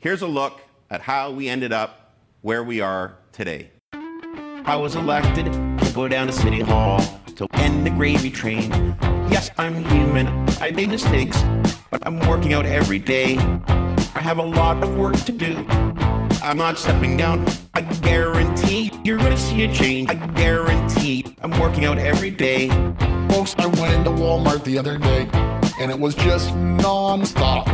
Here's a look at how we ended up where we are today. I was elected to go down to City Hall to end the gravy train. Yes, I'm human. I made mistakes, but I'm working out every day. I have a lot of work to do. I'm not stepping down. I guarantee you're gonna see a change. I guarantee I'm working out every day. Folks, I went into Walmart the other day and it was just non-stop.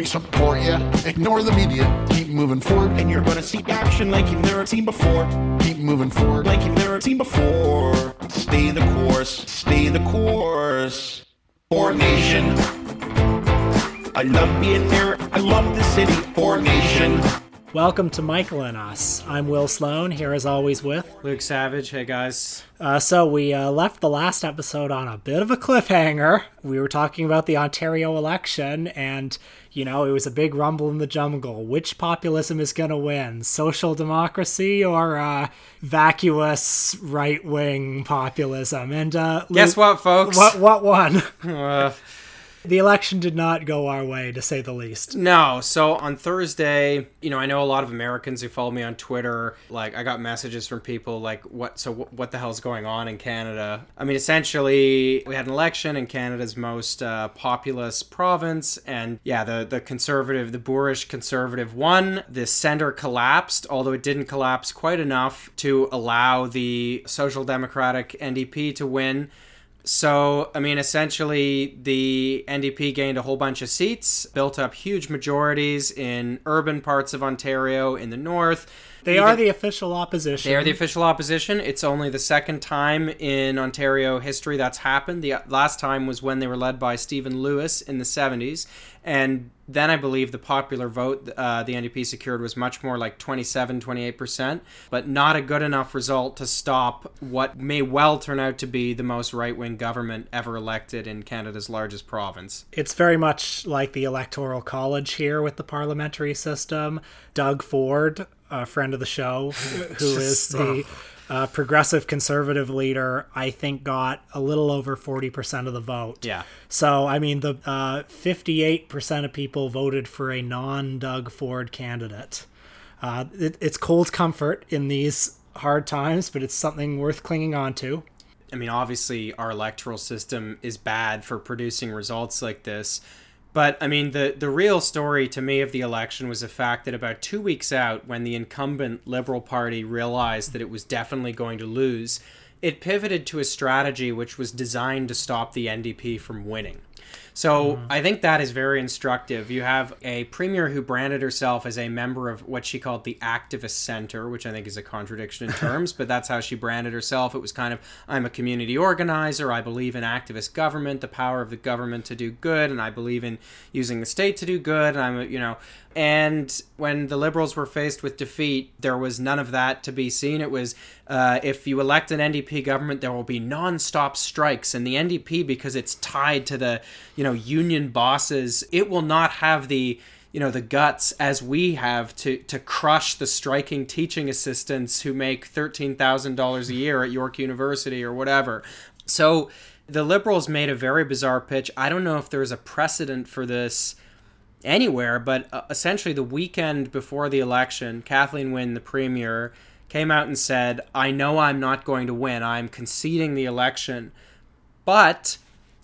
We support you. Ignore the media. Keep moving forward. And you're gonna see action like you've never seen before. Keep moving forward. Like you've never seen before. Stay the course. Stay the course. Formation. I love being there. I love the city. Formation. Welcome to Michael and Us. I'm Will Sloan, here as always with Luke Savage. Hey guys. Uh, so we uh, left the last episode on a bit of a cliffhanger. We were talking about the Ontario election, and you know it was a big rumble in the jungle. Which populism is going to win? Social democracy or uh, vacuous right wing populism? And uh, guess what, folks? What what won? The election did not go our way, to say the least. No. So on Thursday, you know, I know a lot of Americans who follow me on Twitter. Like, I got messages from people like, "What? So what the hell's going on in Canada?" I mean, essentially, we had an election in Canada's most uh, populous province, and yeah, the the conservative, the boorish conservative won. The center collapsed, although it didn't collapse quite enough to allow the social democratic NDP to win. So, I mean, essentially, the NDP gained a whole bunch of seats, built up huge majorities in urban parts of Ontario in the north. They are the official opposition. They are the official opposition. It's only the second time in Ontario history that's happened. The last time was when they were led by Stephen Lewis in the 70s. And then I believe the popular vote uh, the NDP secured was much more like 27, 28%, but not a good enough result to stop what may well turn out to be the most right wing government ever elected in Canada's largest province. It's very much like the Electoral College here with the parliamentary system. Doug Ford, a friend of the show, who is the uh, progressive conservative leader, I think, got a little over 40% of the vote. Yeah. So, I mean, the uh, 58% of people voted for a non Doug Ford candidate. Uh, it, it's cold comfort in these hard times, but it's something worth clinging on to. I mean, obviously, our electoral system is bad for producing results like this. But I mean, the the real story to me of the election was the fact that about two weeks out, when the incumbent Liberal Party realized that it was definitely going to lose, it pivoted to a strategy which was designed to stop the NDP from winning. So mm. I think that is very instructive. You have a premier who branded herself as a member of what she called the Activist Center, which I think is a contradiction in terms, but that's how she branded herself. It was kind of, I'm a community organizer. I believe in activist government, the power of the government to do good, and I believe in using the state to do good. And I'm, you know, and when the Liberals were faced with defeat, there was none of that to be seen. It was uh, if you elect an NDP government, there will be non-stop strikes, and the NDP, because it's tied to the you know union bosses, it will not have the you know the guts as we have to to crush the striking teaching assistants who make thirteen thousand dollars a year at York University or whatever. So the Liberals made a very bizarre pitch. I don't know if there's a precedent for this anywhere, but uh, essentially the weekend before the election, Kathleen Wynne, the premier, came out and said, I know I'm not going to win. I'm conceding the election. But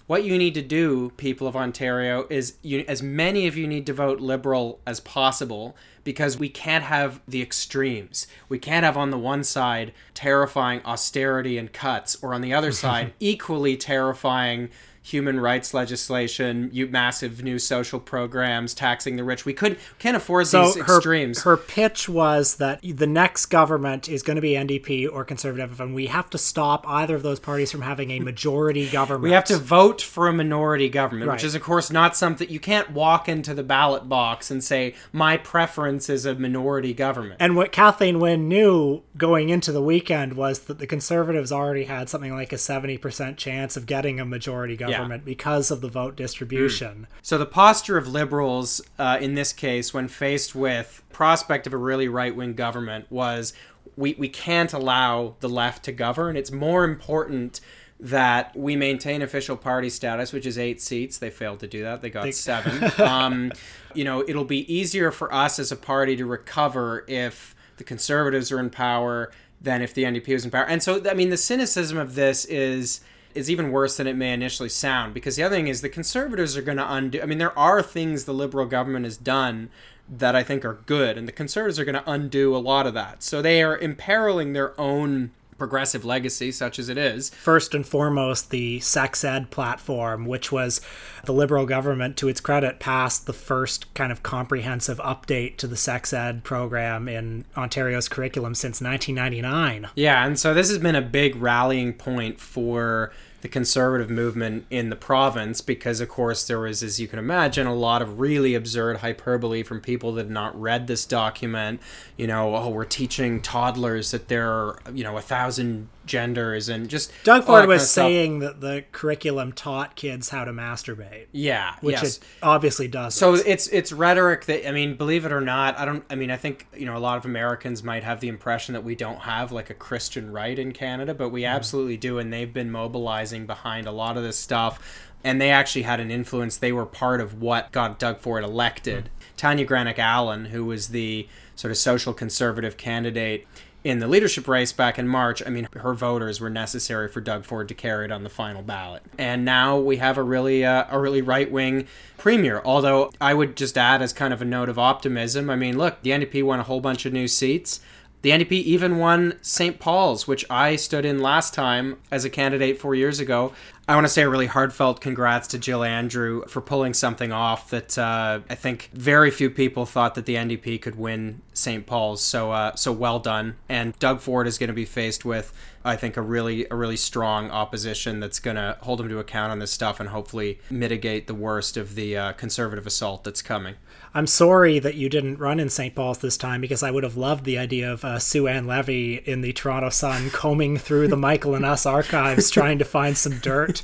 what you need to do, people of Ontario, is you, as many of you need to vote Liberal as possible because we can't have the extremes. We can't have on the one side terrifying austerity and cuts, or on the other side, equally terrifying human rights legislation, you massive new social programs taxing the rich. We could can't afford so these her, extremes. Her pitch was that the next government is going to be NDP or Conservative, and we have to stop either of those parties from having a majority government. We have to vote for a minority government, right. which is of course not something you can't walk into the ballot box and say my preference is a minority government. And what Kathleen Wynne knew going into the weekend was that the Conservatives already had something like a seventy percent chance of getting a majority government government yeah. because of the vote distribution. Mm. So the posture of liberals uh, in this case, when faced with prospect of a really right wing government, was we we can't allow the left to govern. It's more important that we maintain official party status, which is eight seats. They failed to do that. They got seven. um, you know, it'll be easier for us as a party to recover if the conservatives are in power than if the NDP was in power. And so, I mean, the cynicism of this is is even worse than it may initially sound because the other thing is the conservatives are going to undo. I mean, there are things the liberal government has done that I think are good, and the conservatives are going to undo a lot of that. So they are imperiling their own progressive legacy, such as it is. First and foremost, the sex ed platform, which was the Liberal government, to its credit, passed the first kind of comprehensive update to the sex ed program in Ontario's curriculum since 1999. Yeah, and so this has been a big rallying point for the conservative movement in the province because of course there was as you can imagine a lot of really absurd hyperbole from people that had not read this document. You know oh we're teaching toddlers that there are you know a thousand genders and just Doug Ford was saying that the curriculum taught kids how to masturbate, yeah which yes. it obviously does. So it's it's rhetoric that I mean, believe it or not, I don't. I mean, I think you know a lot of Americans might have the impression that we don't have like a Christian right in Canada, but we mm-hmm. absolutely do, and they've been mobilizing behind a lot of this stuff, and they actually had an influence. They were part of what got Doug Ford elected. Mm-hmm. Tanya Granic Allen, who was the sort of social conservative candidate in the leadership race back in March, I mean, her voters were necessary for Doug Ford to carry it on the final ballot. And now we have a really, uh, a really right wing premier. Although I would just add, as kind of a note of optimism, I mean, look, the NDP won a whole bunch of new seats. The NDP even won St. Paul's, which I stood in last time as a candidate four years ago. I want to say a really heartfelt congrats to Jill Andrew for pulling something off that uh, I think very few people thought that the NDP could win St. Paul's. So, uh, so well done. And Doug Ford is going to be faced with, I think, a really, a really strong opposition that's going to hold him to account on this stuff and hopefully mitigate the worst of the uh, conservative assault that's coming. I'm sorry that you didn't run in St. Paul's this time because I would have loved the idea of uh, Sue Ann Levy in the Toronto Sun combing through the Michael and Us archives trying to find some dirt.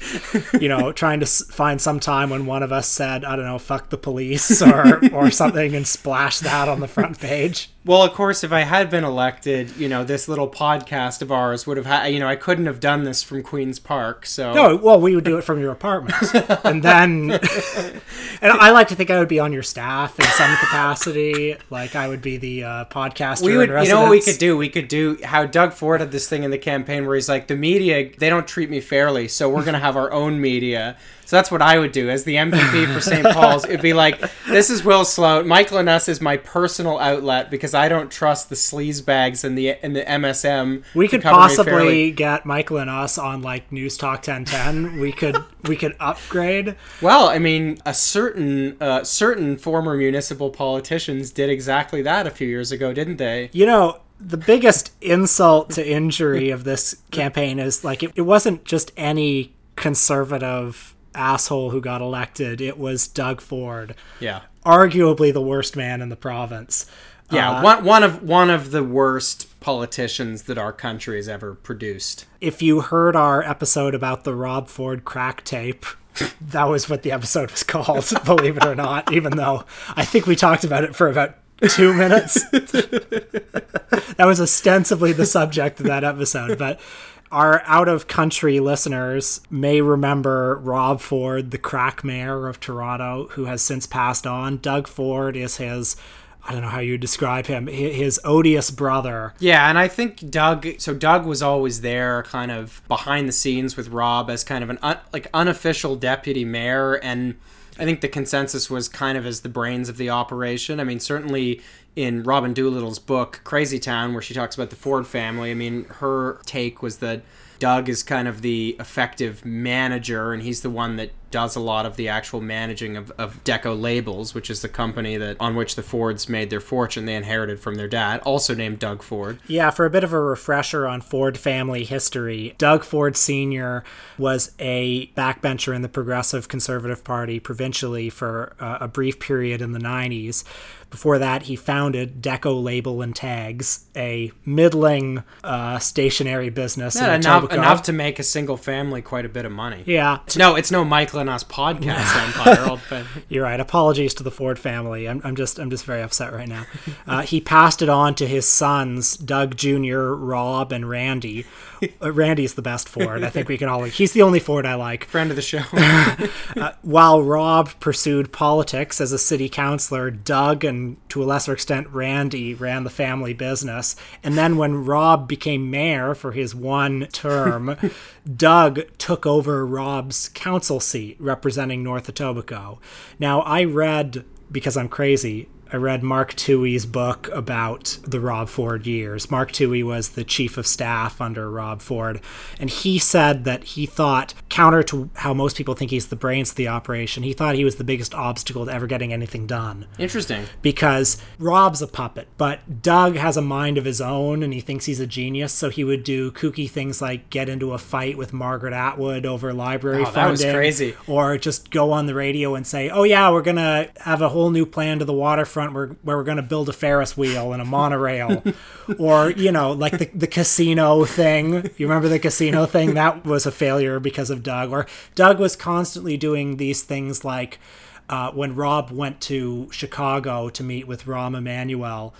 You know, trying to s- find some time when one of us said, I don't know, fuck the police or, or something and splash that on the front page. Well, of course, if I had been elected, you know, this little podcast of ours would have had, you know, I couldn't have done this from Queen's Park. So, No, well, we would do it from your apartment. And then, and I like to think I would be on your staff in some capacity. Like I would be the uh, podcaster. we would, you know what we could do? We could do how Doug Ford had this thing in the campaign where he's like, the media, they don't treat me fairly, so we're going to have our own media. So that's what I would do as the MPP for St. Paul's. It'd be like, this is Will Sloan. Michael and Us is my personal outlet because I don't trust the sleaze bags and the and the MSM. We could possibly get Michael and us on like News Talk 1010. We could we could upgrade. Well, I mean, a certain uh, certain former municipal politicians did exactly that a few years ago, didn't they? You know, the biggest insult to injury of this campaign is like it, it wasn't just any conservative asshole who got elected. It was Doug Ford, Yeah. arguably the worst man in the province. Yeah, Uh, one one of one of the worst politicians that our country has ever produced. if you heard our episode about the Rob Ford crack tape, that was what the episode was called, believe it or not, even though I think we talked about it for about two minutes. that was ostensibly the subject of that episode, but our out of country listeners may remember Rob Ford, the crack mayor of Toronto, who has since passed on. Doug Ford is his. I don't know how you describe him, his odious brother. Yeah, and I think Doug. So Doug was always there, kind of behind the scenes with Rob as kind of an un, like unofficial deputy mayor, and I think the consensus was kind of as the brains of the operation. I mean, certainly in Robin Doolittle's book Crazy Town, where she talks about the Ford family. I mean, her take was that Doug is kind of the effective manager, and he's the one that does a lot of the actual managing of, of Deco Labels, which is the company that on which the Fords made their fortune. They inherited from their dad, also named Doug Ford. Yeah, for a bit of a refresher on Ford family history, Doug Ford Sr. was a backbencher in the Progressive Conservative Party provincially for uh, a brief period in the 90s. Before that, he founded Deco Label and Tags, a middling uh, stationery business. in Yeah, enough, Etobicoke. enough to make a single family quite a bit of money. Yeah. No, it's no Michael and Us podcast empire. You're right. Apologies to the Ford family. I'm, I'm just I'm just very upset right now. Uh, he passed it on to his sons, Doug Jr., Rob, and Randy. Uh, Randy's the best Ford. I think we can all. He's the only Ford I like. Friend of the show. While Rob pursued politics as a city councilor, Doug and to a lesser extent Randy ran the family business. And then when Rob became mayor for his one term, Doug took over Rob's council seat representing North Etobicoke. Now, I read, because I'm crazy, I read Mark Towhey's book about the Rob Ford years. Mark Toohey was the chief of staff under Rob Ford, and he said that he thought, counter to how most people think he's the brains of the operation, he thought he was the biggest obstacle to ever getting anything done Interesting. because Rob's a puppet, but Doug has a mind of his own and he thinks he's a genius. So he would do kooky things like get into a fight with Margaret Atwood over library Oh, that was funding, crazy. or just go on the radio and say, "Oh yeah, we're gonna have a whole new plan to the waterfront where, where we're gonna build a Ferris wheel and a monorail," or you know, like the the casino thing. You remember the casino thing? That was a failure because of Doug. Or Doug was constantly doing these things like uh, when Rob went to Chicago to meet with Rahm Emanuel,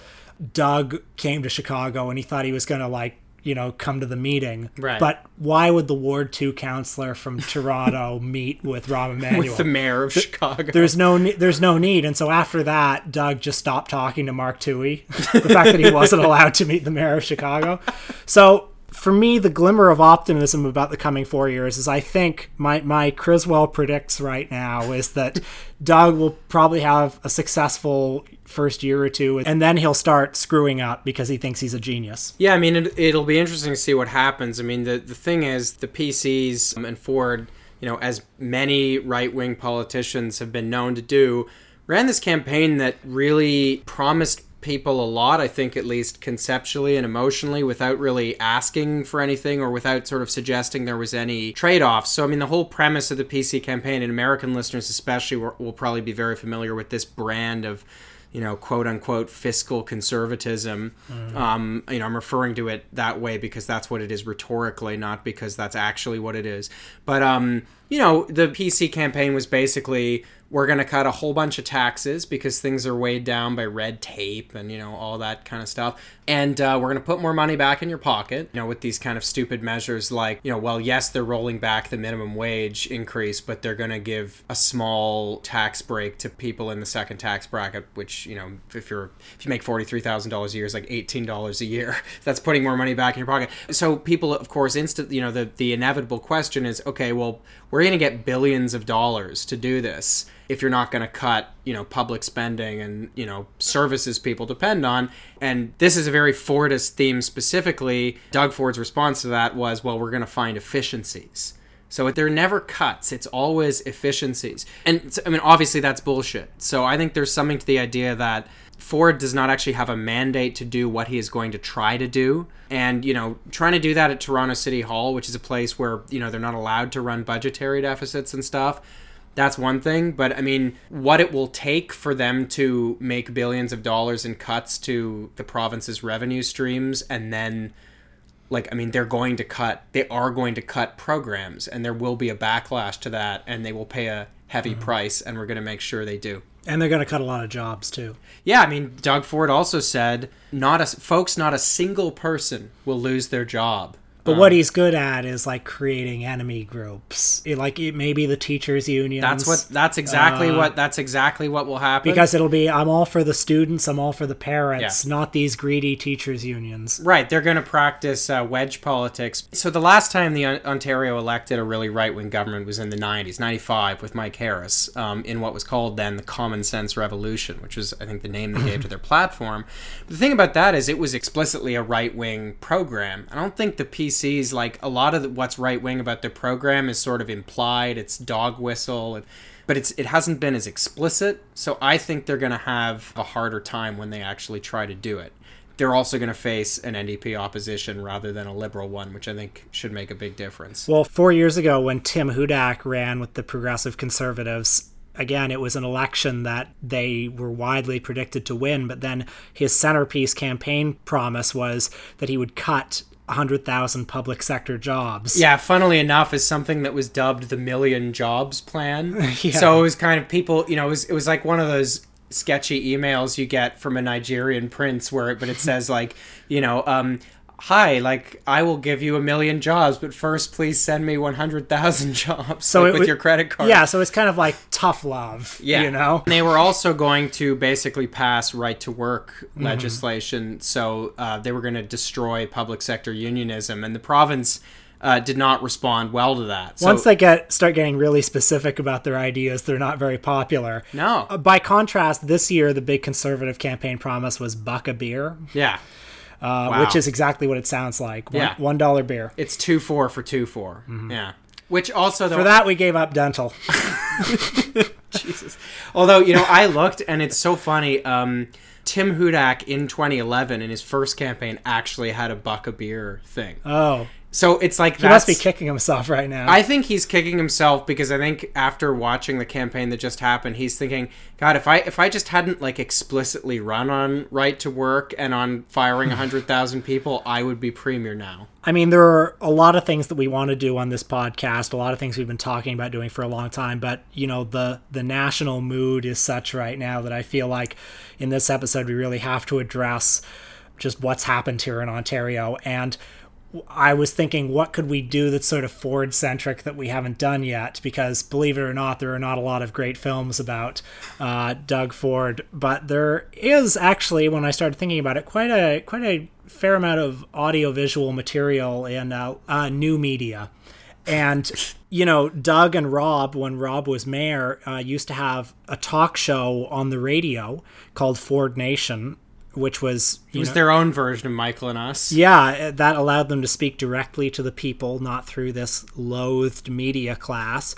Doug came to Chicago and he thought he was going to like, you know, come to the meeting. Right. But why would the Ward 2 counselor from Toronto meet with Rahm Emanuel? With the mayor of Chicago. there's no there's no need, and so after that, Doug just stopped talking to Mark Towhey. the fact that he wasn't allowed to meet the mayor of Chicago. So for me, the glimmer of optimism about the coming four years is I think my my Criswell predicts right now is that Doug will probably have a successful first year or two, and then he'll start screwing up because he thinks he's a genius. Yeah, I mean, it, it'll be interesting to see what happens. I mean, the, the thing is, the PCs um, and Ford, you know, as many right wing politicians have been known to do, ran this campaign that really promised people a lot, I think, at least conceptually and emotionally, without really asking for anything or without sort of suggesting there was any trade offs. So, I mean, the whole premise of the PC campaign, and American listeners especially, will, will probably be very familiar with this brand of you know, quote unquote fiscal conservatism. Um, you know, I'm referring to it that way because that's what it is rhetorically, not because that's actually what it is. But um, you know, the PC campaign was basically we're going to cut a whole bunch of taxes because things are weighed down by red tape and you know all that kind of stuff and uh, we're going to put more money back in your pocket you know with these kind of stupid measures like you know well yes they're rolling back the minimum wage increase but they're going to give a small tax break to people in the second tax bracket which you know if you're if you make $43000 a year is like $18 a year. That's putting more money back in your pocket. So people of course instant you know the the inevitable question is okay well we're going to get billions of dollars to do this if you're not going to cut, you know, public spending and, you know, services people depend on. And this is a very Fordist theme specifically. Doug Ford's response to that was, well, we're going to find efficiencies. So they're never cuts, it's always efficiencies. And I mean, obviously that's bullshit. So I think there's something to the idea that Ford does not actually have a mandate to do what he is going to try to do. And, you know, trying to do that at Toronto City Hall, which is a place where, you know, they're not allowed to run budgetary deficits and stuff that's one thing but i mean what it will take for them to make billions of dollars in cuts to the province's revenue streams and then like i mean they're going to cut they are going to cut programs and there will be a backlash to that and they will pay a heavy mm-hmm. price and we're going to make sure they do. And they're going to cut a lot of jobs too. yeah i mean doug ford also said not a folks not a single person will lose their job But what he's good at is like creating enemy groups. It, like it may be the teachers' unions. that's what that's exactly what that's exactly what will happen because it'll be I'm all for the students, I'm all for the parents, not these greedy teachers' unions. Right, they're going to practice uh, wedge politics. So the last time the Ontario elected a really right-wing government was in the 90s, 95 with Mike Harris, um, in what was called then the Common Sense Revolution, which was I think the name they gave to their platform. But the thing about that is it was explicitly a right-wing program. I don't think the PCs like a lot of the, what's right-wing about their program is sort of implied. It's dog whistle and but it's it hasn't been as explicit. So I think they're going to have a harder time when they actually try to do it. They're also going to face an NDP opposition rather than a liberal one, which I think should make a big difference. Well, four years ago, when Tim Hudak ran with the Progressive Conservatives, again, it was an election that they were widely predicted to win, but then his centerpiece campaign promise was that he would cut 100,000 public sector jobs. Yeah, funnily enough, is something that was dubbed the Million Jobs Plan. Yeah. So it was kind of people, you know, it was it was like one of those sketchy emails you get from a Nigerian prince where it, but it says like, you know, um, hi, like I will give you a million jobs, but first please send me 100,000 jobs So like, it with your credit card. Yeah, so it's kind of like tough love. Yeah. You know? And They were also going to basically pass right to work Mm-hmm. legislation. So uh, they were going to destroy public sector unionism. And the province uh, did not respond well to that. So, Once they get start getting really specific about their ideas, they're not very popular. No. Uh, By contrast, this year the big conservative campaign promise was buck a beer, Yeah. Uh, Wow. which is exactly what it sounds like. One, Yeah. one dollar beer. It's 2 4 for 2 4. Yeah. Which also, though. Mm-hmm. For that, we gave up dental. Jesus. Although, you know, I looked and it's so funny. Um, Tim Hudak in 2011 in his first campaign actually had a buck a beer thing. Oh, So it's like he must be kicking himself right now. I think he's kicking himself because I think after watching the campaign that just happened, he's thinking, God, if I if I just hadn't like explicitly run on right to work and on firing hundred thousand people, I would be premier now. I mean, there are a lot of things that we want to do on this podcast, a lot of things we've been talking about doing for a long time, but you know, the the national mood is such right now that I feel like in this episode we really have to address just what's happened here in Ontario and I was thinking, what could we do that's sort of Ford centric that we haven't done yet? Because believe it or not, there are not a lot of great films about uh, Doug Ford, but there is actually, when I started thinking about it, quite a quite a fair amount of audiovisual material in uh, uh, new media. And you know, Doug and Rob, when Rob was mayor, uh, used to have a talk show on the radio called Ford Nation, which was It was know, their own version of Michael and Us. yeah, eh, that allowed them to speak directly to the people, not through this loathed media class.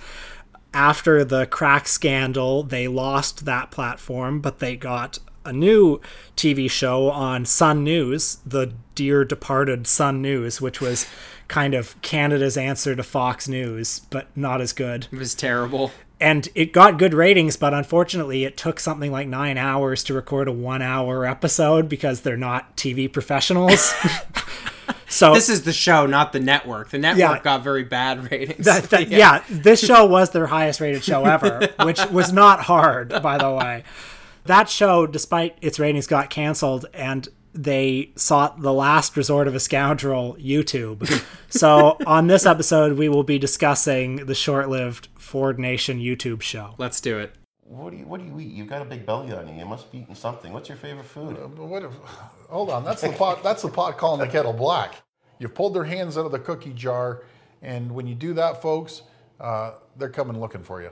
After the crack scandal, they lost that platform, but they got a new TV show on Sun News, the dear departed Sun News, which was kind of Canada's answer to Fox News, but not as good It was terrible. And it got good ratings but unfortunately it took something like nine hours to record a one hour episode because they're not tv professionals so This is the show, not the network. The network Yeah. got very bad ratings. that, that- yeah. this show was their highest rated show ever which was not hard by the way that show despite its ratings got canceled and they sought the last resort of a scoundrel youtube so on this episode we will be discussing the short-lived ford nation youtube show Let's do it. What do you What do you eat? You've got a big belly on you. You must be eating something. What's your favorite food? But what if, hold on, that's the pot. That's the pot calling the kettle black. You've pulled their hands out of the cookie jar, and when you do that, folks, uh, they're coming looking for you.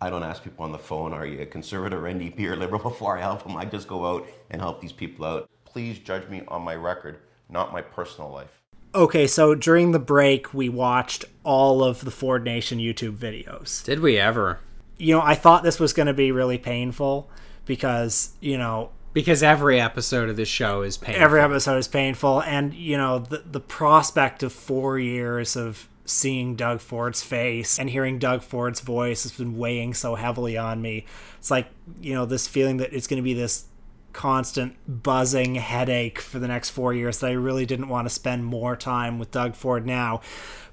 I don't ask people on the phone, are you a conservative, NDP, or liberal before I help them. I just go out and help these people out. Please judge me on my record, not my personal life. Okay, so during the break, we watched all of the Ford Nation YouTube videos. Did we ever? You know, I thought this was going to be really painful because, you know, Because every episode of this show is painful. every episode is painful. And, you know, the, the prospect of four years of seeing Doug Ford's face and hearing Doug Ford's voice has been weighing so heavily on me. It's like, you know, this feeling that it's going to be this constant buzzing headache for the next four years that I really didn't want to spend more time with Doug Ford now.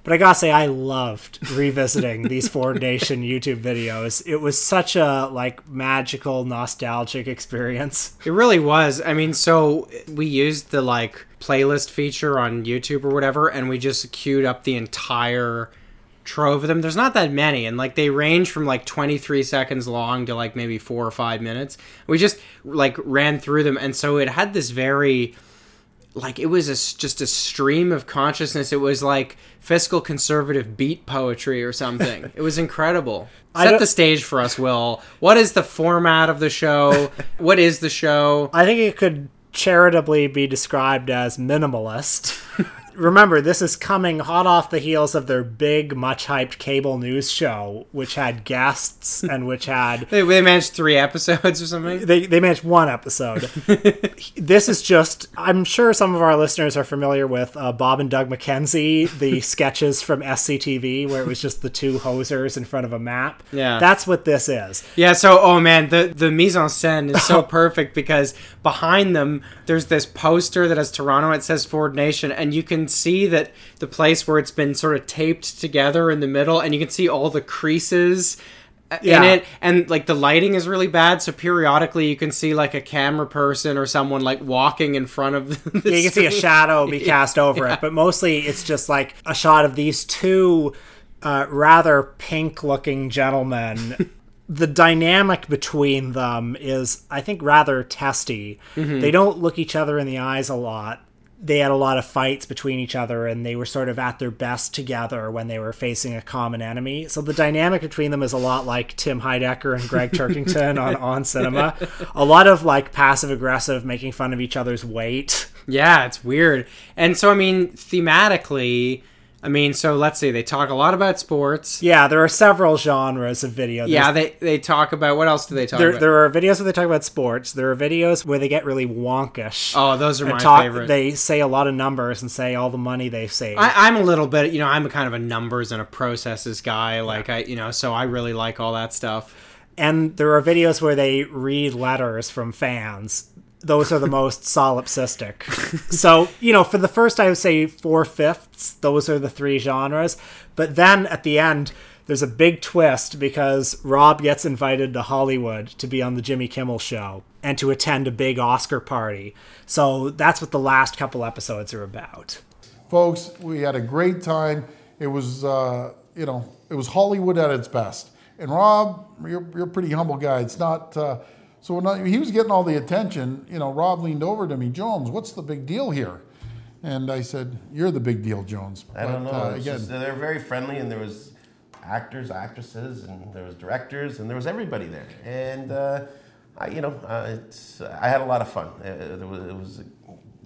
But I gotta say, I loved revisiting these Ford Nation YouTube videos. It was such a like magical, nostalgic experience. It really was. I mean, so we used the like playlist feature on YouTube or whatever, and we just queued up the entire trove of them. There's not that many, and like they range from like 23 seconds long to like maybe four or five minutes. We just like ran through them, and so it had this very like it was a just a stream of consciousness. It was like fiscal conservative beat poetry or something. it was incredible. Set the stage for us, Will. What is the format of the show? what is the show? I think it could charitably be described as minimalist. Remember, this is coming hot off the heels of their big, much hyped cable news show, which had guests and which had They, they managed three episodes or something. they they managed one episode. this is just I'm sure some of our listeners are familiar with uh, Bob and Doug McKenzie, the sketches from SCTV where it was just the two hosers in front of a map. Yeah. That's what this is. Yeah, so oh man, the the mise en scène is so perfect because behind them there's this poster that has Toronto. It says Ford Nation, and you can can see that the place where it's been sort of taped together in the middle, and you can see all the creases in it, and like the lighting is really bad. So periodically, you can see like a camera person or someone like walking in front of the. Yeah, you can see a shadow be cast over it, but mostly it's just like a shot of these two uh, rather pink looking gentlemen. the dynamic between them is, I think, rather testy. They don't look each other in the eyes a lot. They had a lot of fights between each other, and they were sort of at their best together when they were facing a common enemy. So the dynamic between them is a lot like Tim Heidecker and Gregg Turkington on On Cinema. A lot of like passive aggressive, making fun of each other's weight. Yeah, it's weird. And so, I mean, thematically, I mean, so let's see, they talk a lot about sports. Yeah, there are several genres of video. There's- Yeah, they they talk about what else do they talk there, about? there are videos where they talk about sports. There are videos where they get really wonkish. oh, those are my talk, favorite. They say a lot of numbers and say all the money they've saved. I, I'm a little bit, you know, I'm a kind of a numbers and a processes guy. Like I, you know, so I really like all that stuff. and there are videos where they read letters from fans. Those are the most solipsistic. So, you know, for the first, I would say four fifths, those are the three genres. But then at the end, there's a big twist because Rob gets invited to Hollywood to be on the Jimmy Kimmel show and to attend a big Oscar party. So that's what the last couple episodes are about. Folks, we had a great time. It was, uh, you know, it was Hollywood at its best. And Rob, you're, you're a pretty humble guy. It's not, uh, so when I, he was getting all the attention, you know, Rob leaned over to me, Jones, what's the big deal here? And I said, you're the big deal, Jones. I don't know. But, uh, again, just, they're very friendly, and there was actors, actresses, and there was directors, and there was everybody there. And uh, I, you know, uh, it's, I had a lot of fun. Uh, there was, it was,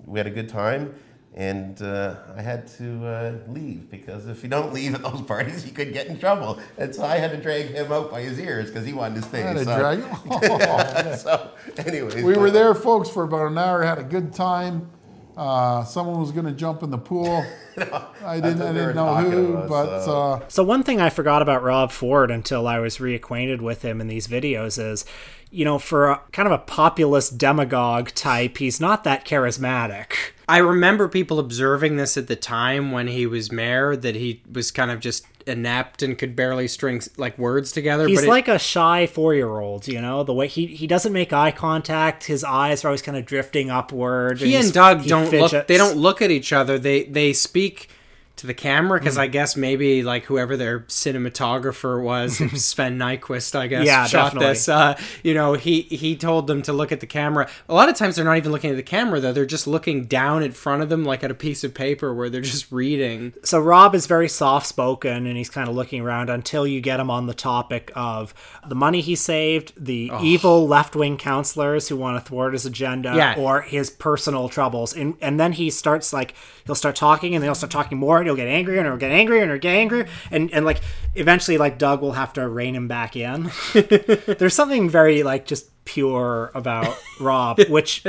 we had a good time, and uh, I had to uh, leave because if you don't leave at those parties, you could get in trouble. And so I had to drag him out by his ears because he wanted to stay. I had so, drag- Oh, so, anyways, we were there, folks, for about an hour, had a good time. Uh, someone was going to jump in the pool. I didn't, I didn't know who, about, but so- uh, So one thing I forgot about Rob Ford until I was reacquainted with him in these videos is, you know, for a, kind of a populist demagogue type, he's not that charismatic. I remember people observing this at the time when he was mayor that he was kind of just inept and could barely string like words together. He's but it- like a shy four-year-old, you know. The way he he doesn't make eye contact, his eyes are always kind of drifting upward. he he's- and Doug don't look. They don't look at each other. They they speak to the camera because I guess maybe like whoever their cinematographer was, Sven Nykvist, I guess, Yeah, shot definitely. this. Uh, you know, he he told them to look at the camera. A lot of times they're not even looking at the camera though; they're just looking down in front of them, like at a piece of paper where they're just reading. so Rob is very soft spoken and he's kind of looking around until you get him on the topic of the money he saved, the evil left wing counselors who want to thwart his agenda, Yeah. or his personal troubles. And and then he starts like he'll start talking and then he'll start talking more and he'll get angrier and he'll get angrier and he'll get angrier and, and like eventually like Doug will have to rein him back in. There's something very like just pure about Rob, which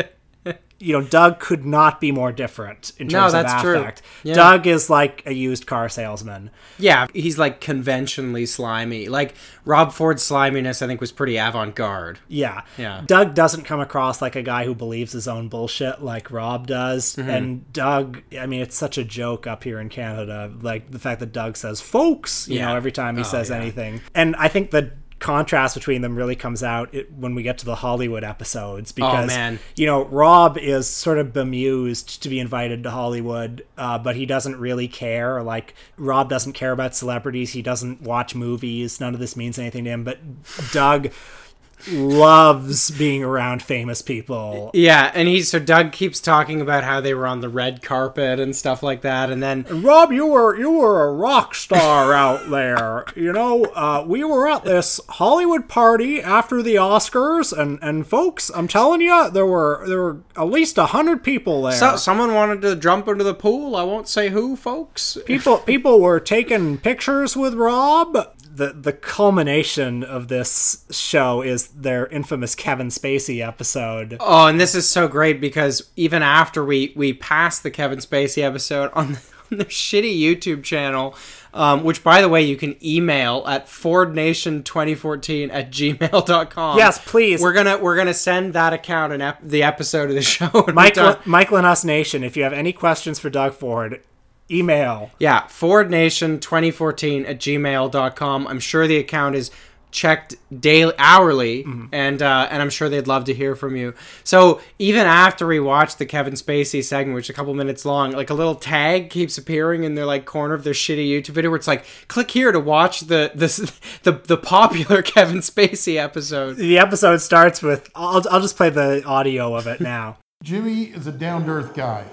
you know, Doug could not be more different in No, terms that's of affect. Yeah. Doug is like a used car salesman. Yeah, he's like conventionally slimy. Like Rob Ford's sliminess, I think, was pretty avant-garde. Yeah. Yeah. Doug doesn't come across like a guy who believes his own bullshit like Rob does. Mm-hmm. And Doug, I mean, it's such a joke up here in Canada. Like the fact that Doug says, folks, you Yeah. know, every time he Oh, says yeah. anything. And I think the contrast between them really comes out when we get to the Hollywood episodes because, Oh, man. you know, Rob is sort of bemused to be invited to Hollywood, uh, but he doesn't really care. Like, Rob doesn't care about celebrities. He doesn't watch movies. None of this means anything to him. But Doug loves being around famous people. Yeah, and he so Doug keeps talking about how they were on the red carpet and stuff like that, and then Rob, you were you were a rock star out there. You know, uh, we were at this Hollywood party after the Oscars, and and folks, I'm telling you, there were there were at least a hundred people there. so, someone wanted to jump into the pool. I won't say who, folks. people people were taking pictures with Rob. The the culmination of this show is their infamous Kevin Spacey episode. Oh, and this is so great because even after we we passed the Kevin Spacey episode on the, on their shitty YouTube channel, um, which by the way you can email at fordnation2014 at gmail.com. Yes, please. We're gonna we're gonna send that account and ep- the episode of the show. Michael. Michael and Us Nation, if you have any questions for Doug Ford, email. Yeah, FordNation2014 at gmail.com. I'm sure the account is checked daily hourly and uh, and I'm sure they'd love to hear from you. So even after we watch the Kevin Spacey segment, which is a couple minutes long, like a little tag keeps appearing in their like corner of their shitty YouTube video where it's like click here to watch the this the the popular Kevin Spacey episode. The episode starts with I'll, I'll just play the audio of it now. Jimmy is a down to earth guy.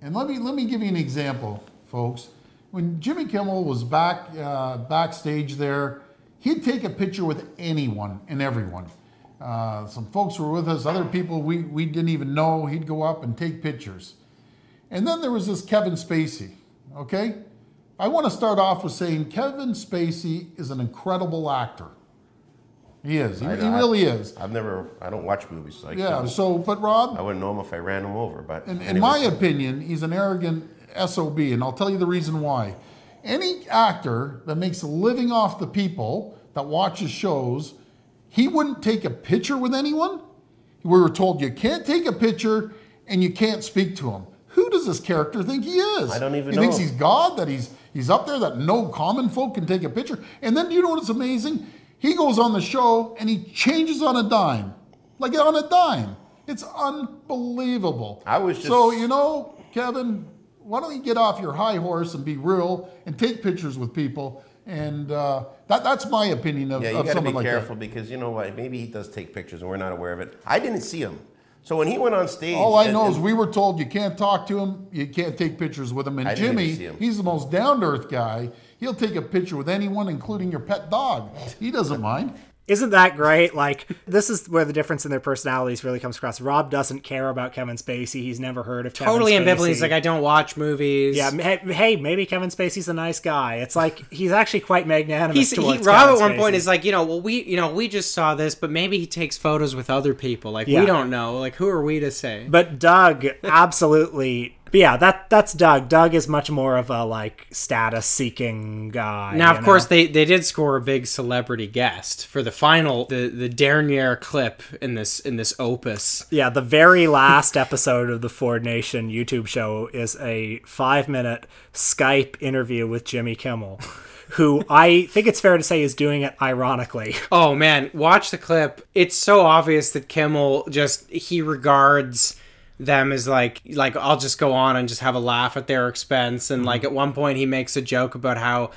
And let me let me give you an example, folks. When Jimmy Kimmel was back uh, backstage there, he'd take a picture with anyone and everyone. Uh, some folks were with us, other people we, we didn't even know. He'd go up and take pictures. And then there was this Kevin Spacey, okay? I want to start off with saying Kevin Spacey is an incredible actor. He is. He, I- he I- really is. I've never, I don't watch movies. So I Yeah. So, but Rob, I wouldn't know him if I ran him over. But in, in my opinion, he's an arrogant SOB, and I'll tell you the reason why. Any actor that makes a living off the people that watches shows, he wouldn't take a picture with anyone. We were told you can't take a picture and you can't speak to him. Who does this character think he is? I don't even he thinks he's God, that he's he's up there, that no common folk can take a picture. And then you know what's amazing? He goes on the show and he changes on a dime, like on a dime. It's unbelievable. I was just- so you know, Kevin, why don't you get off your high horse and be real and take pictures with people? And uh, that that's my opinion of, Yeah, you of got to be like careful that. because you know what? Maybe he does take pictures and we're not aware of it. I didn't see him. So when he went on stage, All I and- know is we were told you can't talk to him, you can't take pictures with him. And I Jimmy, him. he's the most down to earth guy. He'll take a picture with anyone, including your pet dog. He doesn't mind. Isn't that great? Like, this is where the difference in their personalities really comes across. Rob doesn't care about Kevin Spacey. He's never heard of Totally Kevin ambivalent. He's like, I don't watch movies. yeah, hey, hey, maybe Kevin Spacey's a nice guy. It's like he's actually quite magnanimous He's, he, Rob Kevin at one point is like, you know, well, we, you know, we just saw this, but maybe he takes photos with other people. Like, Yeah. we don't know. Like, who are we to say? But Doug absolutely but yeah, that that's Doug. Doug is much more of a like status seeking guy. Now, of course, know? they, they did score a big celebrity guest for the final, the the dernier clip in this in this opus. Yeah, the very last episode of the Ford Nation YouTube show is a five minute Skype interview with Jimmy Kimmel, who I think it's fair to say is doing it ironically. Oh man, watch the clip. It's so obvious that Kimmel just he regards them is like like I'll just go on and just have a laugh at their expense and like mm-hmm. at one point he makes a joke about how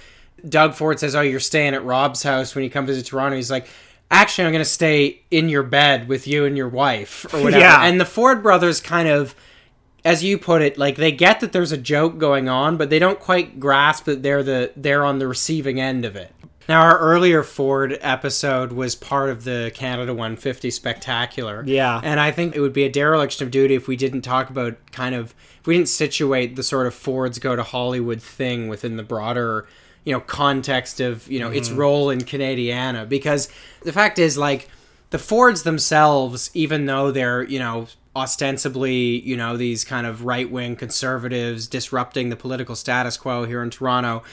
Doug Ford says, "Oh, you're staying at Rob's house when you come visit Toronto." He's like, "Actually, I'm going to stay in your bed with you and your wife or whatever." Yeah. And the Ford brothers kind of as you put it, like they get that there's a joke going on, but they don't quite grasp that they're the they're on the receiving end of it. Now, our earlier Ford episode was part of the Canada 150 Spectacular. Yeah. And I think it would be a dereliction of duty if we didn't talk about kind of, if we didn't situate the sort of Fords go to Hollywood thing within the broader, you know, context of, you know, its mm-hmm. role in Canadiana. Because the fact is, like, the Fords themselves, even though they're, you know, ostensibly, you know, these kind of right wing conservatives disrupting the political status quo here in Toronto,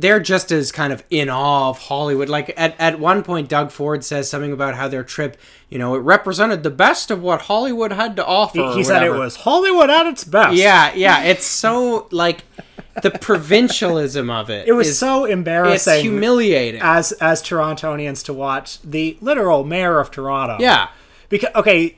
they're just as kind of in awe of Hollywood. Like at, at one point, Doug Ford says something about how their trip, you know, it represented the best of what Hollywood had to offer. He, he said it was Hollywood at its best. Yeah, yeah. It's so like the provincialism of it. It was is- so it's embarrassing humiliating. as as Torontonians to watch the literal mayor of Toronto. yeah. Because okay,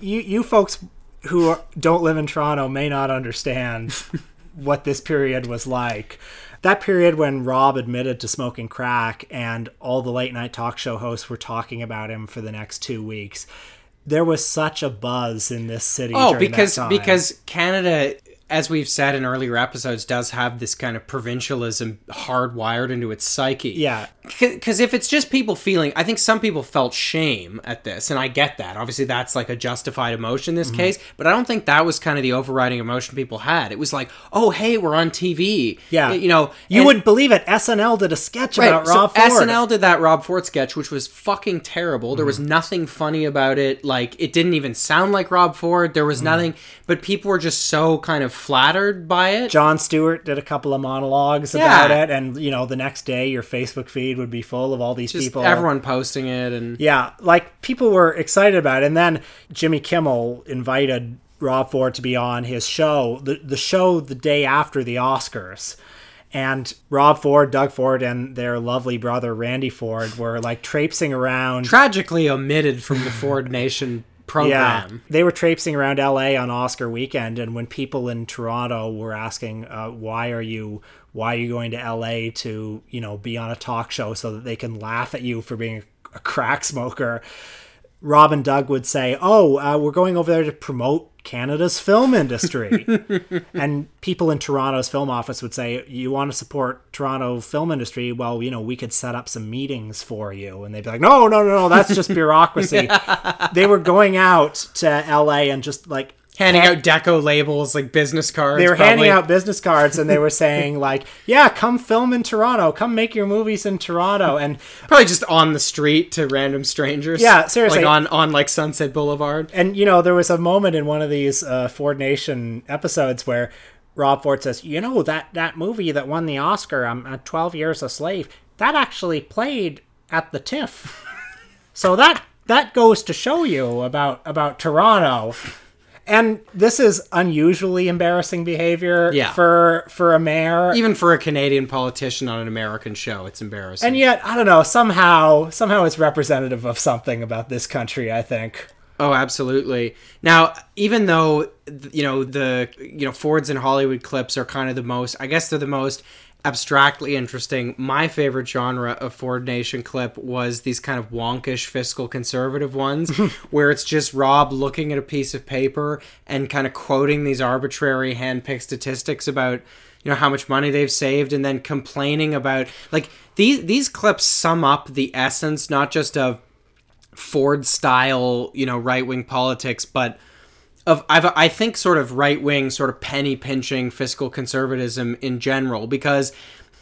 you you folks who are, don't live in Toronto may not understand what this period was like. That period when Rob admitted to smoking crack and all the late night talk show hosts were talking about him for the next 2 weeks. There was such a buzz in this city Oh, because because Canada, as we've said in earlier episodes, does have this kind of provincialism hardwired into its psyche. yeah, Because if it's just people feeling, I think some people felt shame at this, and I get that. Obviously, that's like a justified emotion in this case, but I don't think that was kind of the overriding emotion people had. It was like, oh, hey, we're on TV. yeah. you know, you and- wouldn't believe it. SNL did a sketch about so Rob Ford. SNL did that Rob Ford sketch, which was fucking terrible. There was Mm-hmm. nothing funny about it. Like it didn't even sound like Rob Ford. There was nothing, but people were just so kind of flattered by it. Jon Stewart did a couple of monologues Yeah. about it, and you know, the next day your Facebook feed would be full of all these just people. everyone posting it, and Yeah, like people were excited about it. And then Jimmy Kimmel invited Rob Ford to be on his show, the, the show the day after the Oscars. And Rob Ford, Doug Ford, and their lovely brother Randy Ford were like traipsing around. Tragically omitted from the Ford Nation program. They were traipsing around LA on Oscar weekend, and when people in Toronto were asking, uh, "Why are you? Why are you going to LA to, you know, be on a talk show so that they can laugh at you for being a crack smoker?" Rob and Doug would say, "Oh, uh, we're going over there to promote Canada's film industry," and people in Toronto's film office would say, "You want to support Toronto film industry? Well, you know, we could set up some meetings for you." And they'd be like, "No, no, no, no, that's just bureaucracy." they were going out to LA and just like Handing out deco labels like business cards. they were probably. handing out business cards and they were saying like, "Yeah, come film in Toronto. Come make your movies in Toronto." And probably just on the street to random strangers. Yeah, seriously. Like on, on like Sunset Boulevard. and you know, there was a moment in one of these uh, Ford Nation episodes where Rob Ford says, "You know that that movie that won the Oscar, um, uh, Twelve Years a Slave, that actually played at the TIFF. so that that goes to show you about about Toronto." And this is unusually embarrassing behavior Yeah. for for a mayor. Even for a Canadian politician on an American show, it's embarrassing. and yet, I don't know, somehow somehow it's representative of something about this country, I think. Oh, absolutely. Now, even though you know the you know Fords and Hollywood clips are kind of the most, I guess they're the most abstractly interesting. My favorite genre of Ford Nation clip was these kind of wonkish fiscal conservative ones, where it's just Rob looking at a piece of paper and kind of quoting these arbitrary handpicked statistics about you know how much money they've saved and then complaining about like these these clips sum up the essence not just of Ford style, you know, right wing politics, but of I've, I think sort of right wing, sort of penny pinching fiscal conservatism in general. Because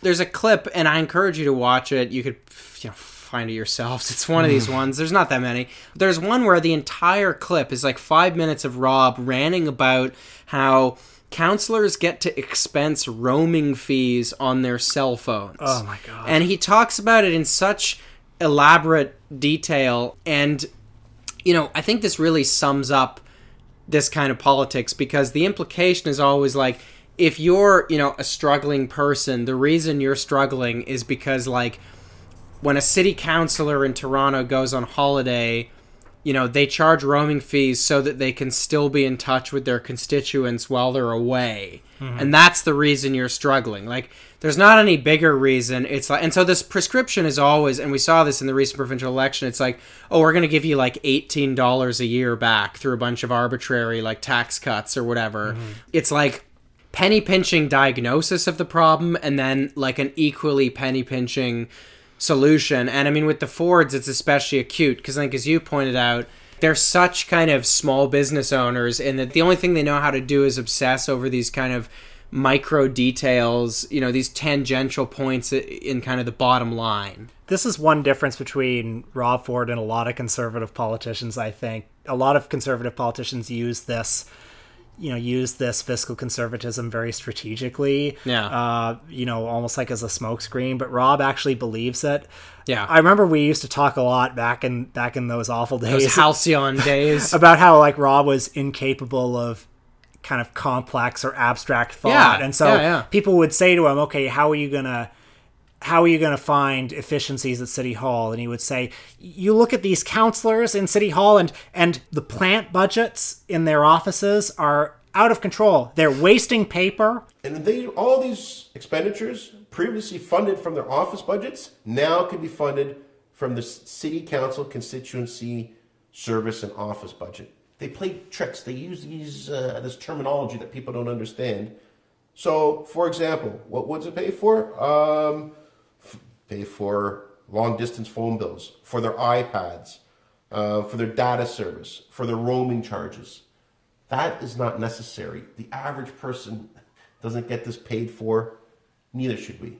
there's a clip, and I encourage you to watch it. You could, you know, find it yourselves. It's one of these hmm. ones. There's not that many. There's one where the entire clip is like five minutes of Rob ranting about how councilors get to expense roaming fees on their cell phones. Oh my God. And he talks about it in such elaborate detail and you know, I think this really sums up this kind of politics because the implication is always like if you're, you know, a struggling person, the reason you're struggling is because like when a city councilor in Toronto goes on holiday, you know, they charge roaming fees so that they can still be in touch with their constituents while they're away. Mm-hmm. And that's the reason you're struggling. Like there's not any bigger reason. It's like and so this prescription is always and we saw this in the recent provincial election. It's like, "Oh, we're going to give you like $18 a year back through a bunch of arbitrary like tax cuts or whatever." Mm-hmm. It's like penny pinching diagnosis of the problem and then like an equally penny pinching solution. And I mean, with the Fords, it's especially acute because think, as you pointed out, they're such kind of small business owners, and that the only thing they know how to do is obsess over these kind of micro details, you know, these tangential points in kind of the bottom line. this is one difference between Rob Ford and a lot of conservative politicians. I think a lot of conservative politicians use this, you know, use this fiscal conservatism very strategically. Yeah. Uh, you know, almost like as a smokescreen. But Rob actually believes it. Yeah. I remember we used to talk a lot back in back in those awful days Those halcyon days. about how like Rob was incapable of kind of complex or abstract thought. Yeah, and so yeah, yeah. people would say to him, "Okay, how are you going to how are you going to find efficiencies at City Hall?" And he would say, "You look at these councilors in City Hall and and the plant budgets in their offices are out of control. They're wasting paper. And they all these expenditures previously funded from their office budgets now can be funded from the city council constituency service and office budget. They play tricks. They use these uh, this terminology that people don't understand. So, for example, what would it pay for? Um, pay for long distance phone bills, for their iPads, uh, for their data service, for their roaming charges. That is not necessary. The average person doesn't get this paid for. Neither should we.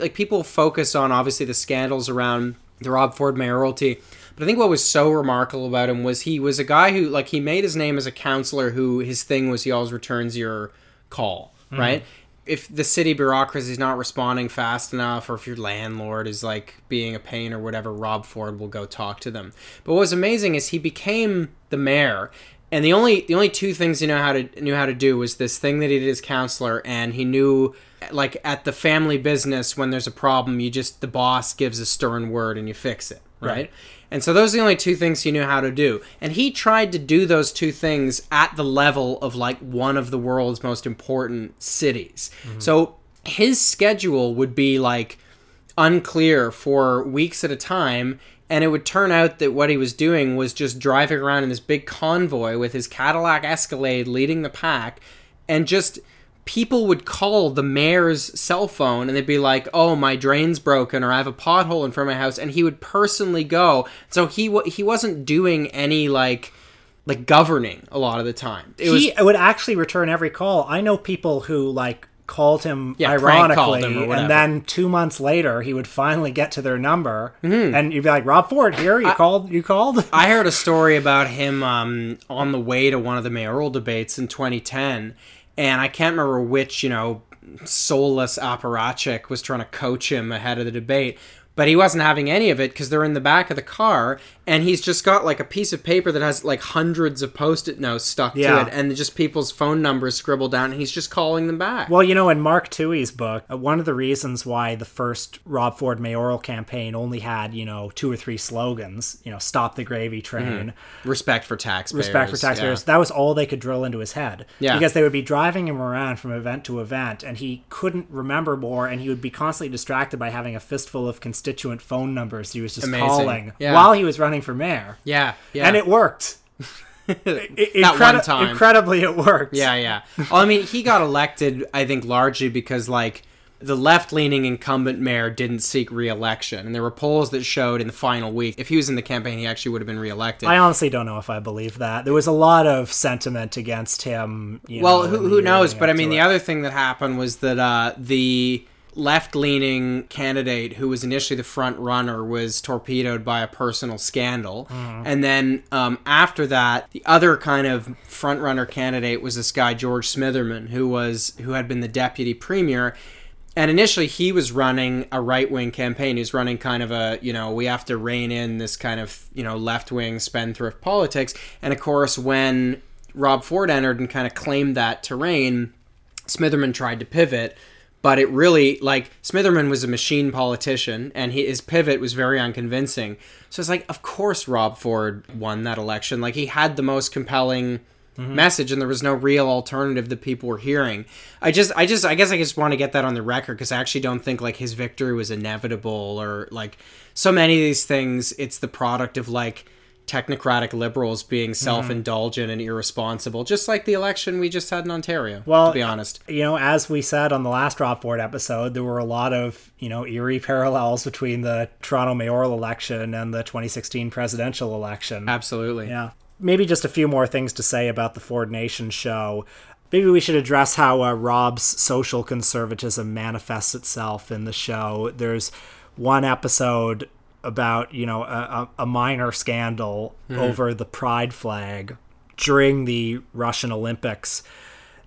like people focus on obviously the scandals around the Rob Ford mayoralty, but I think what was so remarkable about him was he was a guy who like he made his name as a councilor who his thing was he always returns your call, right? If the city bureaucracy is not responding fast enough, or if your landlord is like being a pain or whatever, Rob Ford will go talk to them. But what was amazing is he became the mayor, and the only the only two things he knew how to knew how to do was this thing that he did as councilor, and he knew like at the family business when there's a problem, you just the boss gives a stern word and you fix it, right? Right. And so those are the only two things he knew how to do. And he tried to do those two things at the level of like one of the world's most important cities. Mm-hmm. So his schedule would be like unclear for weeks at a time and it would turn out that what he was doing was just driving around in this big convoy with his Cadillac Escalade leading the pack and just people would call the mayor's cell phone and they'd be like oh my drain's broken or i have a pothole in front of my house and he would personally go so he wa he wasn't doing any like like governing a lot of the time it was he would actually return every call. I know people who like called him Yeah, prank called ironically, him and then two months later he would finally get to their number, Mm-hmm. and you'd be like, "Rob Ford here, you called, you called." I heard a story about him um, on the way to one of the mayoral debates in 2010, and I can't remember which, you know, soulless apparatchik was trying to coach him ahead of the debate. But he wasn't having any of it because they're in the back of the car, and he's just got like a piece of paper that has like hundreds of post-it notes stuck Yeah. to it, and just people's phone numbers scribbled down, and he's just calling them back. Well, you know, in Mark Towhey's book, uh, one of the reasons why the first Rob Ford mayoral campaign only had, you know, two or three slogans, you know, stop the gravy train, Respect for taxpayers. respect for taxpayers, that was all they could drill into his head. Yeah. Because they would be driving him around from event to event, and he couldn't remember more, and he would be constantly distracted by having a fistful of constituent phone numbers he was just Amazing. calling Yeah. while he was running for mayor. Yeah, yeah. And it worked. Incredi-. Incredibly, it worked. Yeah, yeah. Well, I mean, he got elected, I think, largely because like the left-leaning incumbent mayor didn't seek re-election, and there were polls that showed in the final week if he was in the campaign, he actually would have been re-elected. I honestly don't know if I believe that. There was a lot of sentiment against him. You well, know, who, who knows? But I mean, the it. other thing that happened was that uh, the left-leaning candidate who was initially the front runner was torpedoed by a personal scandal. Mm-hmm. and then um, after that the other kind of front runner candidate was this guy george smitherman who was who had been the deputy premier. And initially he was running a right-wing campaign. He was running kind of a you know we have to rein in this kind of you know left-wing spendthrift politics. And of course when rob ford entered and kind of claimed that terrain Smitherman tried to pivot, but it really like Smitherman was a machine politician, and he, his pivot was very unconvincing. So it's like, of course, Rob Ford won that election. Like he had the most compelling mm-hmm. message, and there was no real alternative that people were hearing. I just, I just, I guess I just want to get that on the record because I actually don't think like his victory was inevitable or like so many of these things. It's the product of like technocratic liberals being self-indulgent and irresponsible just like the election we just had in ontario Well, to be honest You know, as we said on the last Rob Ford episode, there were a lot of, you know, eerie parallels between the Toronto mayoral election and the 2016 presidential election. Absolutely. Yeah. Maybe just a few more things to say about the Ford Nation show. Maybe we should address how uh, Rob's social conservatism manifests itself in the show. There's one episode about, you know, a, a minor scandal hmm. over the pride flag during the Russian Olympics.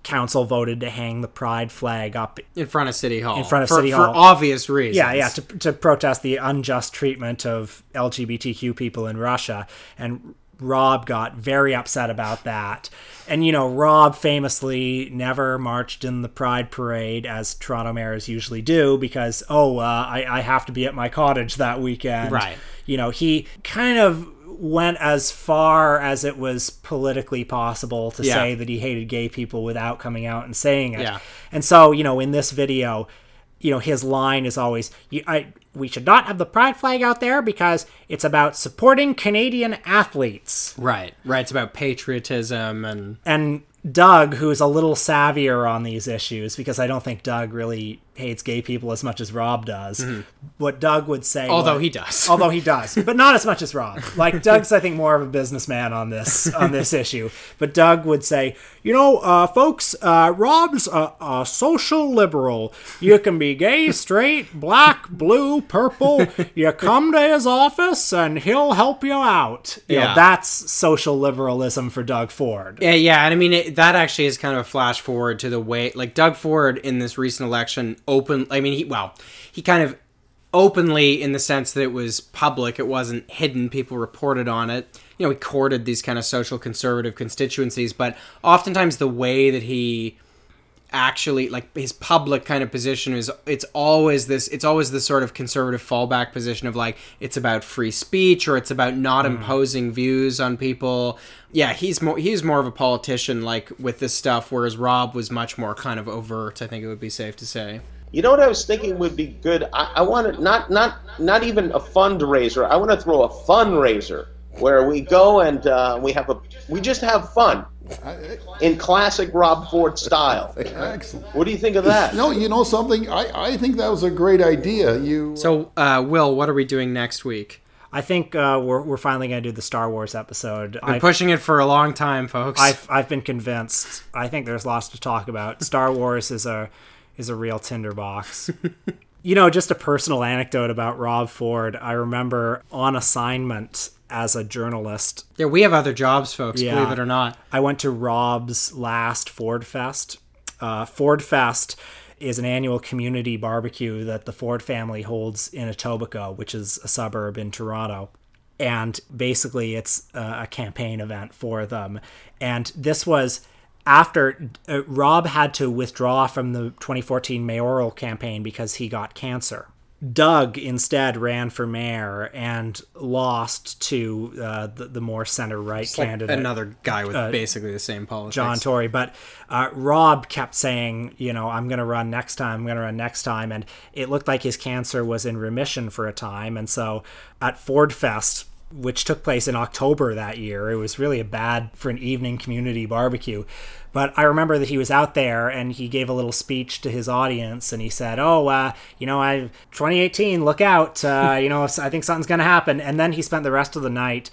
Council voted to hang the pride flag up In front of City Hall. In front of for, City For Hall. obvious reasons. yeah, yeah, to, to protest the unjust treatment of LGBTQ people in Russia. And Rob got very upset about that. And, you know, Rob famously never marched in the Pride Parade as Toronto mayors usually do because, oh, uh, I, I have to be at my cottage that weekend. Right. You know, he kind of went as far as it was politically possible to Yeah. say that he hated gay people without coming out and saying it. Yeah. And so, you know, in this video, you know, his line is always, I, we should not have the pride flag out there because it's about supporting Canadian athletes. Right. Right. It's about patriotism and And Doug, who's a little savvier on these issues, because I don't think Doug really hates gay people as much as Rob does. What Doug would say, Mm-hmm. although was- he does. although he does, but not as much as Rob. Like Doug's, I think, more of a businessman on this on this issue. But Doug would say, you know, uh, folks, uh, Rob's a, a social liberal. You can be gay, straight, black, blue, purple. You come to his office and he'll help you out. You know, Yeah. that's social liberalism for Doug Ford. Yeah, yeah, and I mean it, that actually is kind of a flash forward to the way, like Doug Ford in this recent election, open. I mean, he well, he kind of openly in the sense that it was public, it wasn't hidden. People reported on it. You know, he courted these kind of social conservative constituencies, but oftentimes the way that he actually like his public kind of position is it's always this it's always this sort of conservative fallback position of like it's about free speech or it's about not hmm. imposing views on people yeah he's more he's more of a politician like with this stuff whereas rob was much more kind of overt i think it would be safe to say You know what I was thinking would be good? I, I want to not not not even a fundraiser. I want to throw a fundraiser where we go and uh, we have a we just have fun in classic Rob Ford style. Excellent. What do you think of that? No, you know something? I, I think that was a great idea. You so uh will what are we doing next week I think uh, we're, we're finally going to do the Star Wars episode. been I've, pushing it for a long time folks I've, I've been convinced. I think there's lots to talk about. Star Wars is a is a real tinderbox. you know, just a personal anecdote about Rob Ford. I remember on assignment as a journalist, yeah we have other jobs folks Yeah. believe it or not I went to Rob's last Ford Fest. Uh, Ford Fest is an annual community barbecue that the Ford family holds in Etobicoke, which is a suburb in Toronto. And basically, it's a campaign event for them. And this was after uh, Rob had to withdraw from the 2014 mayoral campaign because he got cancer. Doug instead ran for mayor and lost to uh, the, the more center right It's like candidate. another guy with basically the same politics John Tory, but uh, Rob kept saying, you know, I'm going to run next time, I'm going to run next time. And it looked like his cancer was in remission for a time. And so at Ford Fest, which took place in October that year, it was really a bad for an evening community barbecue. But I remember that he was out there and he gave a little speech to his audience and he said, "Oh, uh, you know, I 2018, look out! Uh, you know, I think something's going to happen." And then he spent the rest of the night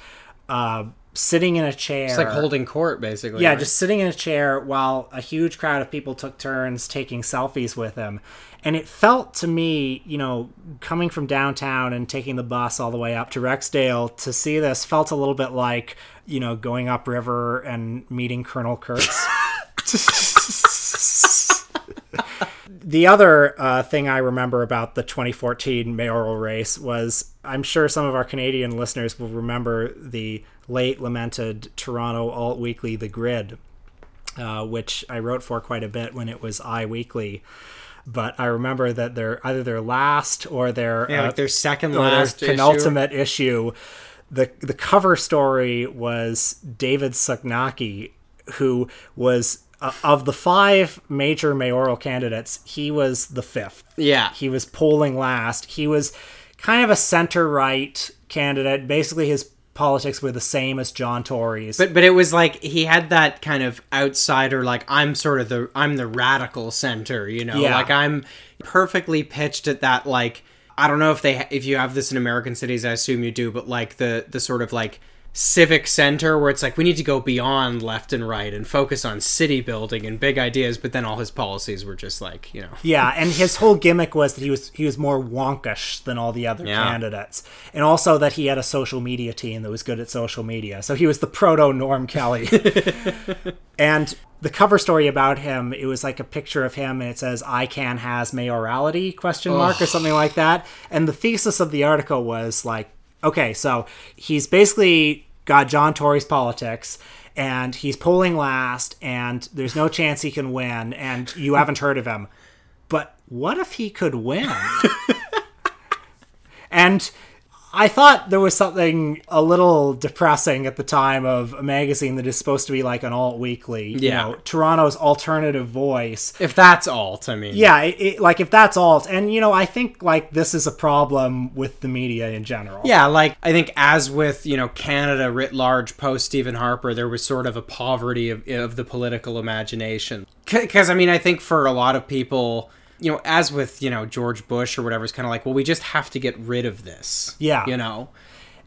uh, sitting in a chair, it's like holding court basically yeah, right? just sitting in a chair while a huge crowd of people took turns taking selfies with him. And it felt to me, you know, coming from downtown and taking the bus all the way up to Rexdale to see this felt a little bit like, you know, going upriver and meeting Colonel Kurtz. the other uh, thing I remember about the 2014 mayoral race was I'm sure some of our Canadian listeners will remember the late lamented Toronto alt weekly, The Grid, uh, which I wrote for quite a bit when it was Eye Weekly. But I remember that their either their last or their yeah, uh, like their second or their last issue. penultimate issue. The the cover story was David Soknacki, who was uh, of the five major mayoral candidates, he was the fifth. Yeah. He was polling last. He was kind of a center right candidate. Basically, his politics were the same as John Tory's. But but it was like he had that kind of outsider like I'm sort of the I'm the radical center, you know. Yeah. Like I'm perfectly pitched at that like I don't know if they if you have this in American cities, I assume you do, but like the the sort of like civic center where it's like we need to go beyond left and right and focus on city building and big ideas, but then all his policies were just like, you know. Yeah, and his whole gimmick was that he was he was more wonkish than all the other Yeah. candidates, and also that he had a social media team that was good at social media. So he was the proto Norm Kelly. and the cover story about him, it was like a picture of him, and it says i can has mayorality?" question mark or something like that. And the thesis of the article was like, okay, so he's basically got John Tory's politics. And he's polling last, and there's no chance he can win, and you haven't heard of him but what if he could win? and I thought there was something a little depressing at the time of a magazine that is supposed to be like an alt weekly. You know, Toronto's alternative voice. If that's alt, I mean. Yeah, it, it, like if that's alt, and you know, I think like this is a problem with the media in general. Yeah, like I think as with you know Canada writ large post Stephen Harper, there was sort of a poverty of, of the political imagination. Because I mean, I think for a lot of people, you know, as with you know George Bush or whatever, it's kind of like, well, we just have to get rid of this. Yeah. you know.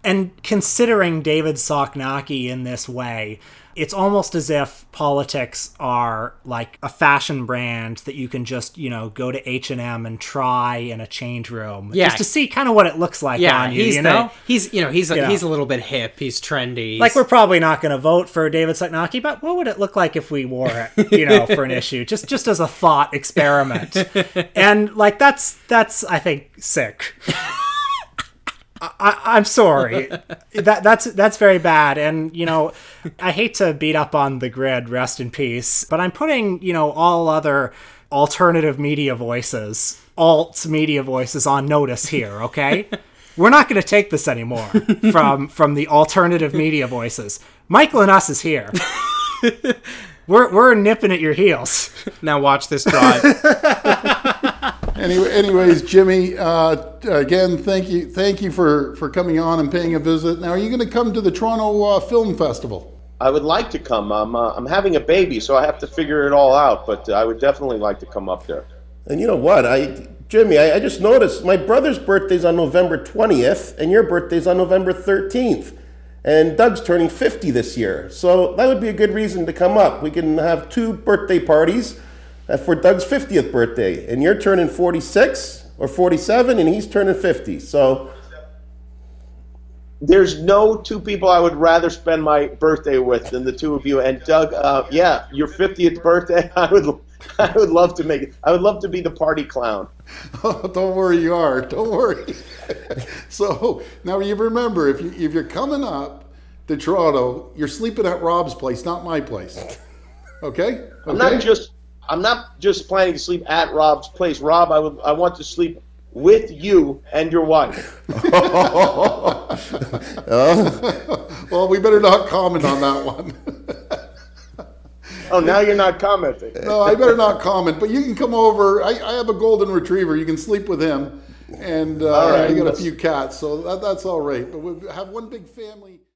And considering David Soknacki in this way, it's almost as if politics are like a fashion brand that you can just, you know, go to H&M and try in a change room. Yeah. Just to see kind of what it looks like Yeah, on you, he's you the- know? he's you know he's a, Yeah. he's a little bit hip. He's trendy. Like we're probably not going to vote for David Soknacki, but what would it look like if we wore it, you know, for an issue? Just just as a thought experiment. and like that's that's I think sick. I, I'm sorry. that that's that's very bad. And you know, I hate to beat up on the grid. Rest in peace. But I'm putting you know all other alternative media voices, alt media voices on notice here. Okay. We're not going to take this anymore from from the alternative media voices. Michael and us is here. we're we're nipping at your heels. Now watch this drive. Anyway, anyways, Jimmy, uh, again, thank you, thank you for, for coming on and paying a visit. Now, are you going to come to the Toronto uh, Film Festival? I would like to come. I'm uh, I'm having a baby, so I have to figure it all out. But uh, I would definitely like to come up there. And you know what? I Jimmy, I, I just noticed my brother's birthday's on November 20th, and your birthday's on November 13th. And Doug's turning 50 this year. So that would be a good reason to come up. We can have two birthday parties uh, for Doug's 50th birthday. And you're turning 46 or 47, and he's turning 50. So There's no two people I would rather spend my birthday with than the two of you. And Doug, uh, yeah, your 50th birthday, I would I would love to make it. I would love to be the party clown. Oh, don't worry, you are. Don't worry. so now you remember, if you if you're coming up to Toronto, you're sleeping at Rob's place, not my place. Okay? I'm not just I'm not just planning to sleep at Rob's place. Rob, I would I want to sleep with you and your wife. well, we better not comment on that one. Oh, now you're not commenting. no, I better not comment. But you can come over. I, I have a golden retriever. You can sleep with him, and uh, All right. I got a few cats, so that, that's all right. But we have one big family.